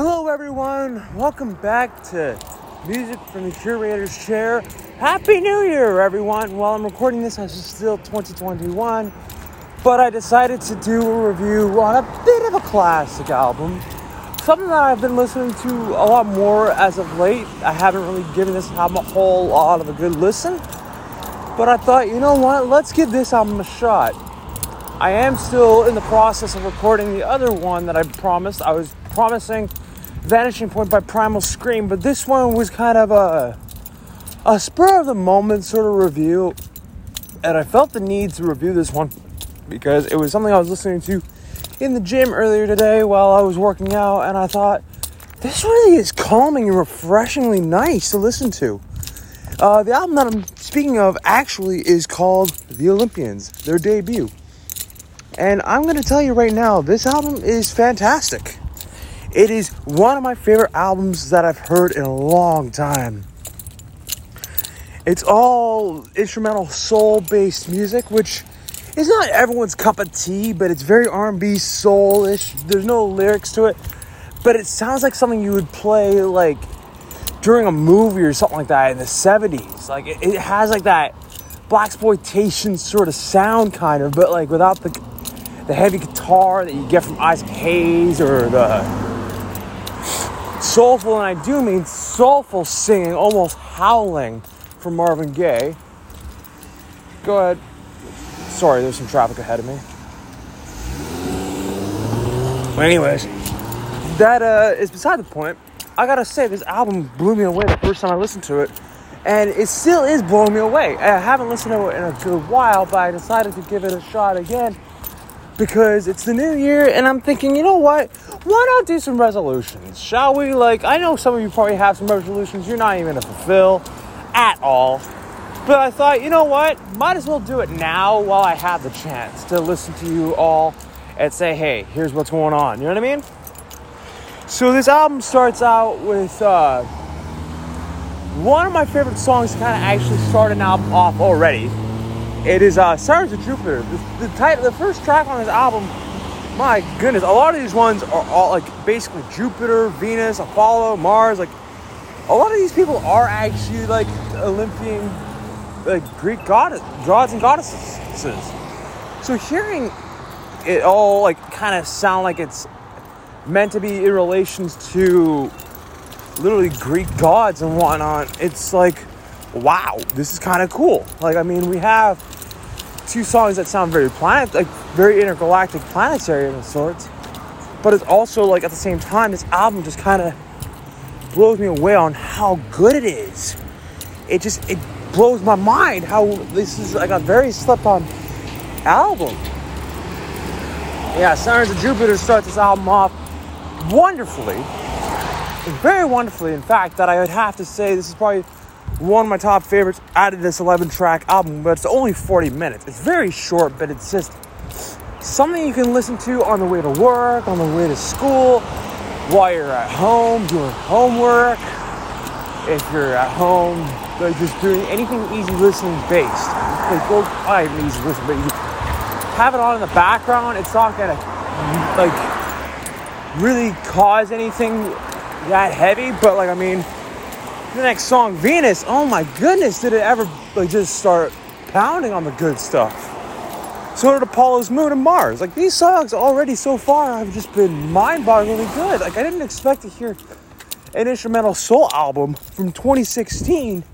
Hello, everyone. Welcome back to Music from the Curator's Chair. Happy New Year, everyone. While I'm recording this, it's still 2021, but I decided to do a review on a bit of a classic album. Something that I've been listening to a lot more as of late. I haven't really given this album a whole lot of a good listen, but I thought, you know what? Let's give this album a shot. I am still in the process of recording the other one that I promised. I was promising Vanishing Point by Primal Scream, but this one was kind of a a spur of the moment sort of review, and I felt the need to review this one because it was something I was listening to in the gym earlier today while I was working out, and I thought this really is calming and refreshingly nice to listen to. Uh, the album that I'm speaking of actually is called The Olympians, their debut. And I'm going to tell you right now, this album is fantastic. It is one of my favorite albums that I've heard in a long time. It's all instrumental soul-based music, which is not everyone's cup of tea, but it's very R&B soul-ish. There's no lyrics to it, but it sounds like something you would play like during a movie or something like that in the 70s. Like it, it has like that blaxploitation sort of sound kind of, but like without the the heavy guitar that you get from Isaac Hayes or the soulful, and I do mean soulful singing, almost howling from Marvin Gaye. Go ahead. Sorry, there's some traffic ahead of me. But anyways, that uh, is beside the point. I gotta say, this album blew me away the first time I listened to it, and it still is blowing me away. I haven't listened to it in a good while, but I decided to give it a shot again because it's the new year and I'm thinking, you know what? Why not do some resolutions? Shall we? Like, I know some of you probably have some resolutions you're not even gonna fulfill at all. But I thought, you know what? Might as well do it now while I have the chance to listen to you all and say, hey, here's what's going on. You know what I mean? So this album starts out with uh, one of my favorite songs to kind of actually start an album off already it is uh, Sirens of Jupiter. The, the title, the first track on this album. My goodness, a lot of these ones are all like basically Jupiter, Venus, Apollo, Mars. Like a lot of these people are actually like Olympian, like Greek goddess, gods and goddesses. So hearing it all like kind of sound like it's meant to be in relations to literally Greek gods and whatnot, it's like, wow, this is kind of cool. Like, I mean, we have two songs that sound very planet, like very intergalactic, planetary of sorts. But it's also like at the same time, this album just kind of blows me away on how good it is. It just it blows my mind how this is like a very slept on album. Yeah, Sirens of Jupiter starts this album off wonderfully, very wonderfully. In fact, that I would have to say this is probably one of my top favorites out of this 11 track album, but it's only 40 minutes. It's very short, but it's just something you can listen to on the way to work, on the way to school, while you're at home doing homework. If you're at home, like just doing anything easy listening based. Like, well, I have easy listening, but you have it on in the background. It's not gonna like really cause anything that heavy, but like I mean the next song, Venus, oh my goodness, did it ever like just start pounding on the good stuff. So did Apollo's Moon and Mars. Like these songs already so far have just been mind-bogglingly good. Like I didn't expect to hear an instrumental soul album from 2016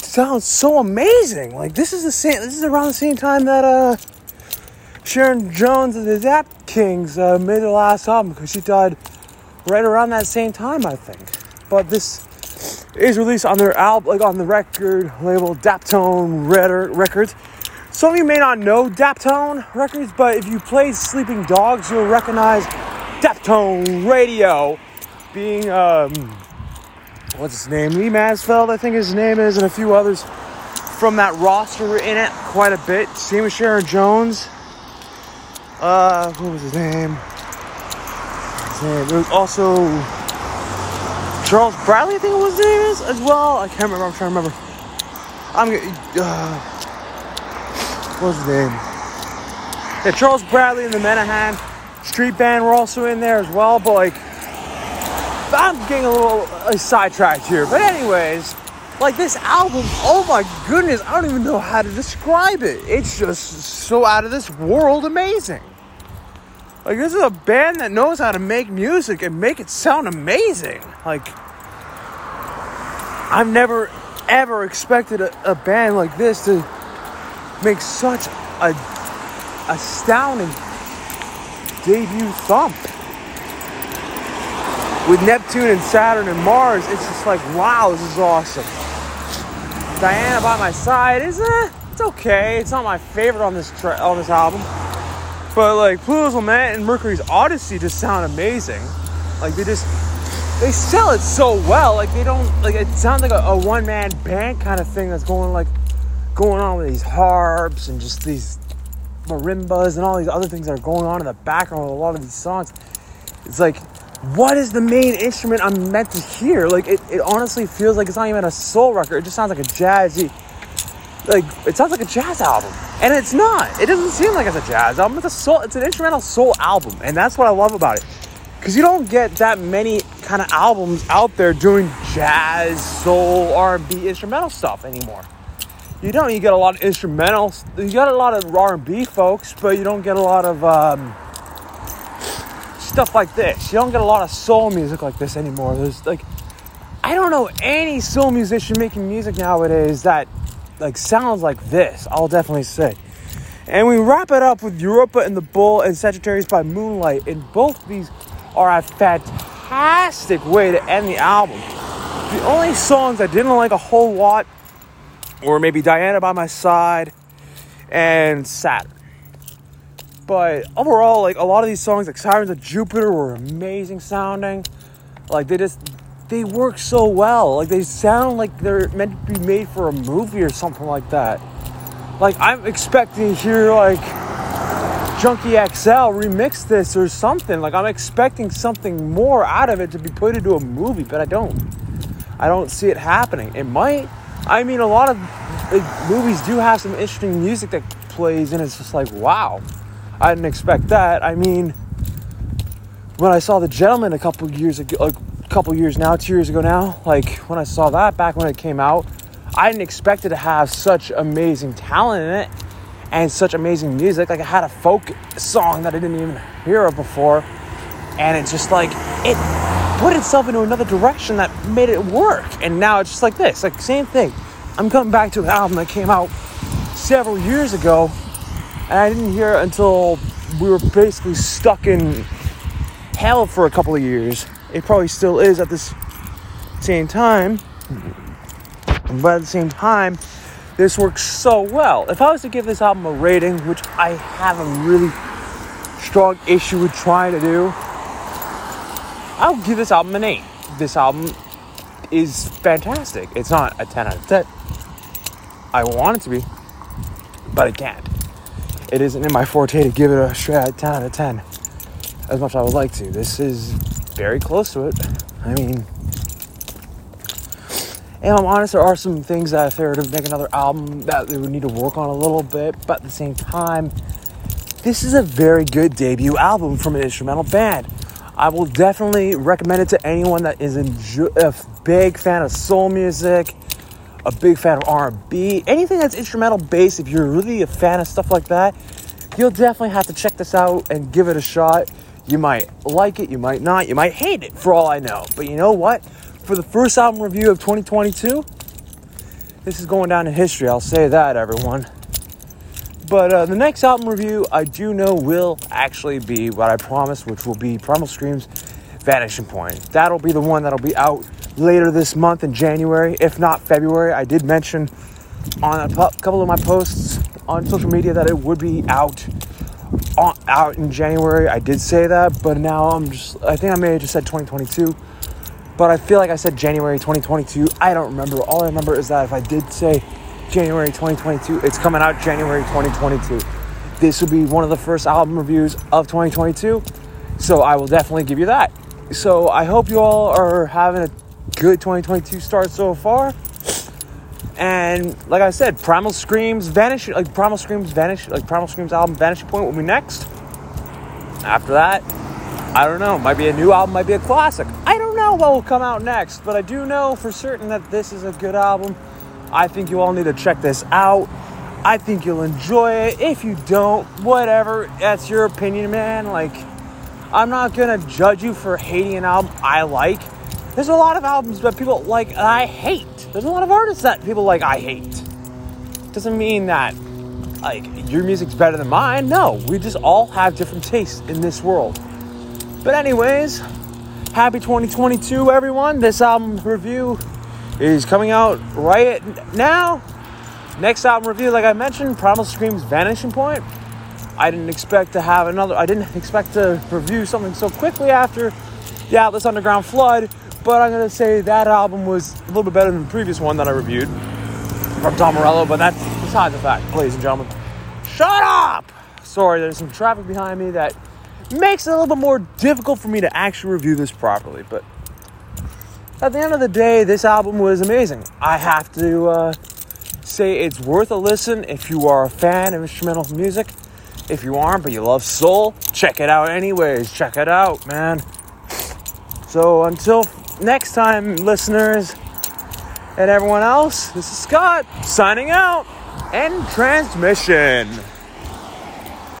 sounds so amazing. Like this is the same. This is around the same time that uh, Sharon Jones and the Dap-Kings uh, made their last album because she died right around that same time, I think. But this is released on their album, like on the record label Daptone Records. Some of you may not know Daptone Records, but if you play Sleeping Dogs, you'll recognize Daptone Radio being, um, what's his name? Lee Mansfield, I think his name is, and a few others from that roster were in it quite a bit. Same with Sharon Jones. Uh, what was his name? His name. There was also Charles Bradley, I think it was his as well. I can't remember. I'm trying to remember. I'm uh, what's his name? Yeah, Charles Bradley and the Menahan Street Band were also in there as well. But like, I'm getting a little uh, sidetracked here. But anyways, like this album, oh my goodness, I don't even know how to describe it. It's just so out of this world amazing. Like this is a band that knows how to make music and make it sound amazing. Like I've never ever expected a, a band like this to make such a astounding debut thump. With Neptune and Saturn and Mars, it's just like, wow, this is awesome. Diana by my side is eh, it's okay. It's not my favorite on this tra- on this album, but like Pluto's Lament and Mercury's Odyssey just sound amazing. Like they just they sell it so well. Like they don't like it sounds like a, a one man band kind of thing that's going like going on with these harps and just these marimbas and all these other things that are going on in the background of a lot of these songs. It's like, what is the main instrument I'm meant to hear? Like, it, it honestly feels like it's not even a soul record. It just sounds like a jazzy, like, it sounds like a jazz album. And it's not. It doesn't seem like it's a jazz album. It's a soul, it's an instrumental soul album. And that's what I love about it. Because you don't get that many kind of albums out there doing jazz, soul, R&B, instrumental stuff anymore you don't. You get a lot of instrumentals. You got a lot of R&B folks, but you don't get a lot of um, stuff like this. You don't get a lot of soul music like this anymore. There's like, I don't know any soul musician making music nowadays that like sounds like this. I'll definitely say. And we wrap it up with Europa and the Bull and Sagittarius by Moonlight, and both these are a fantastic way to end the album. The only songs I didn't like a whole lot or maybe Diana by my side and Saturn. But overall, like a lot of these songs, like Sirens of Jupiter, were amazing sounding. Like they just they work so well. Like they sound like they're meant to be made for a movie or something like that. Like I'm expecting to hear like Junkie XL remix this or something. Like I'm expecting something more out of it to be put into a movie, but I don't. I don't see it happening. It might, I mean, a lot of like, movies do have some interesting music that plays, and it's just like, wow, I didn't expect that. I mean, when I saw The Gentlemen a couple years ago, a couple years now, two years ago now, like when I saw that back when it came out, I didn't expect it to have such amazing talent in it and such amazing music. Like I had a folk song that I didn't even hear of before, and it's just like it put itself into another direction that made it work. And now it's just like this, like same thing. I'm coming back to an album that came out several years ago, and I didn't hear it until we were basically stuck in hell for a couple of years. It probably still is at this same time, but at the same time, this works so well. If I was to give this album a rating, which I have a really strong issue with trying to do, I would give this album an 8. This album is fantastic. It's not a 10 out of 10. I want it to be, but I can't. It isn't in my forte to give it a straight 10 out of 10 as much as I would like to. This is very close to it. I mean, and I'm honest, there are some things that if they were to make another album that they would need to work on a little bit, but at the same time, this is a very good debut album from an instrumental band. I will definitely recommend it to anyone that is a big fan of soul music, a big fan of R&B, anything that's instrumental based. If you're really a fan of stuff like that, you'll definitely have to check this out and give it a shot. You might like it, you might not, you might hate it for all I know. But you know what? For the first album review of 2022, this is going down in history. I'll say that, everyone. But uh, the next album review I do know will actually be what I promised, which will be Primal Scream's Vanishing Point. That'll be the one that'll be out later this month in January, if not February. I did mention on a couple of my posts on social media that it would be out out in January. I did say that, but now I'm just I think I may have just said 2022. But I feel like I said January 2022. I don't remember. All I remember is that if I did say January 2022. It's coming out January 2022. This will be one of the first album reviews of 2022. So I will definitely give you that. So I hope you all are having a good 2022 start so far. And like I said, Primal Screams Vanish like Primal Screams Vanish like Primal Screams album Vanishing Point will be next. After that, I don't know. Might be a new album, might be a classic. I don't know what will come out next, but I do know for certain that this is a good album. I think you all need to check this out. I think you'll enjoy it. If you don't, whatever, that's your opinion, man. Like, I'm not gonna judge you for hating an album I like. There's a lot of albums that people like I hate. There's a lot of artists that people like I hate. Doesn't mean that like your music's better than mine. No, we just all have different tastes in this world. But anyways, happy 2022 everyone. This album review is coming out right now. Next album review, like I mentioned, Primal Scream's Vanishing Point. I didn't expect to have another, I didn't expect to review something so quickly after the Atlas Underground Flood, but I'm gonna say that album was a little bit better than the previous one that I reviewed from Tom Morello, but that's beside the fact, ladies and gentlemen. Shut up! Sorry, there's some traffic behind me that makes it a little bit more difficult for me to actually review this properly, but at the end of the day, this album was amazing. I have to uh, say it's worth a listen if you are a fan of instrumental music. If you aren't, but you love soul, check it out anyways. Check it out, man. So until next time, listeners and everyone else, this is Scott signing out and transmission.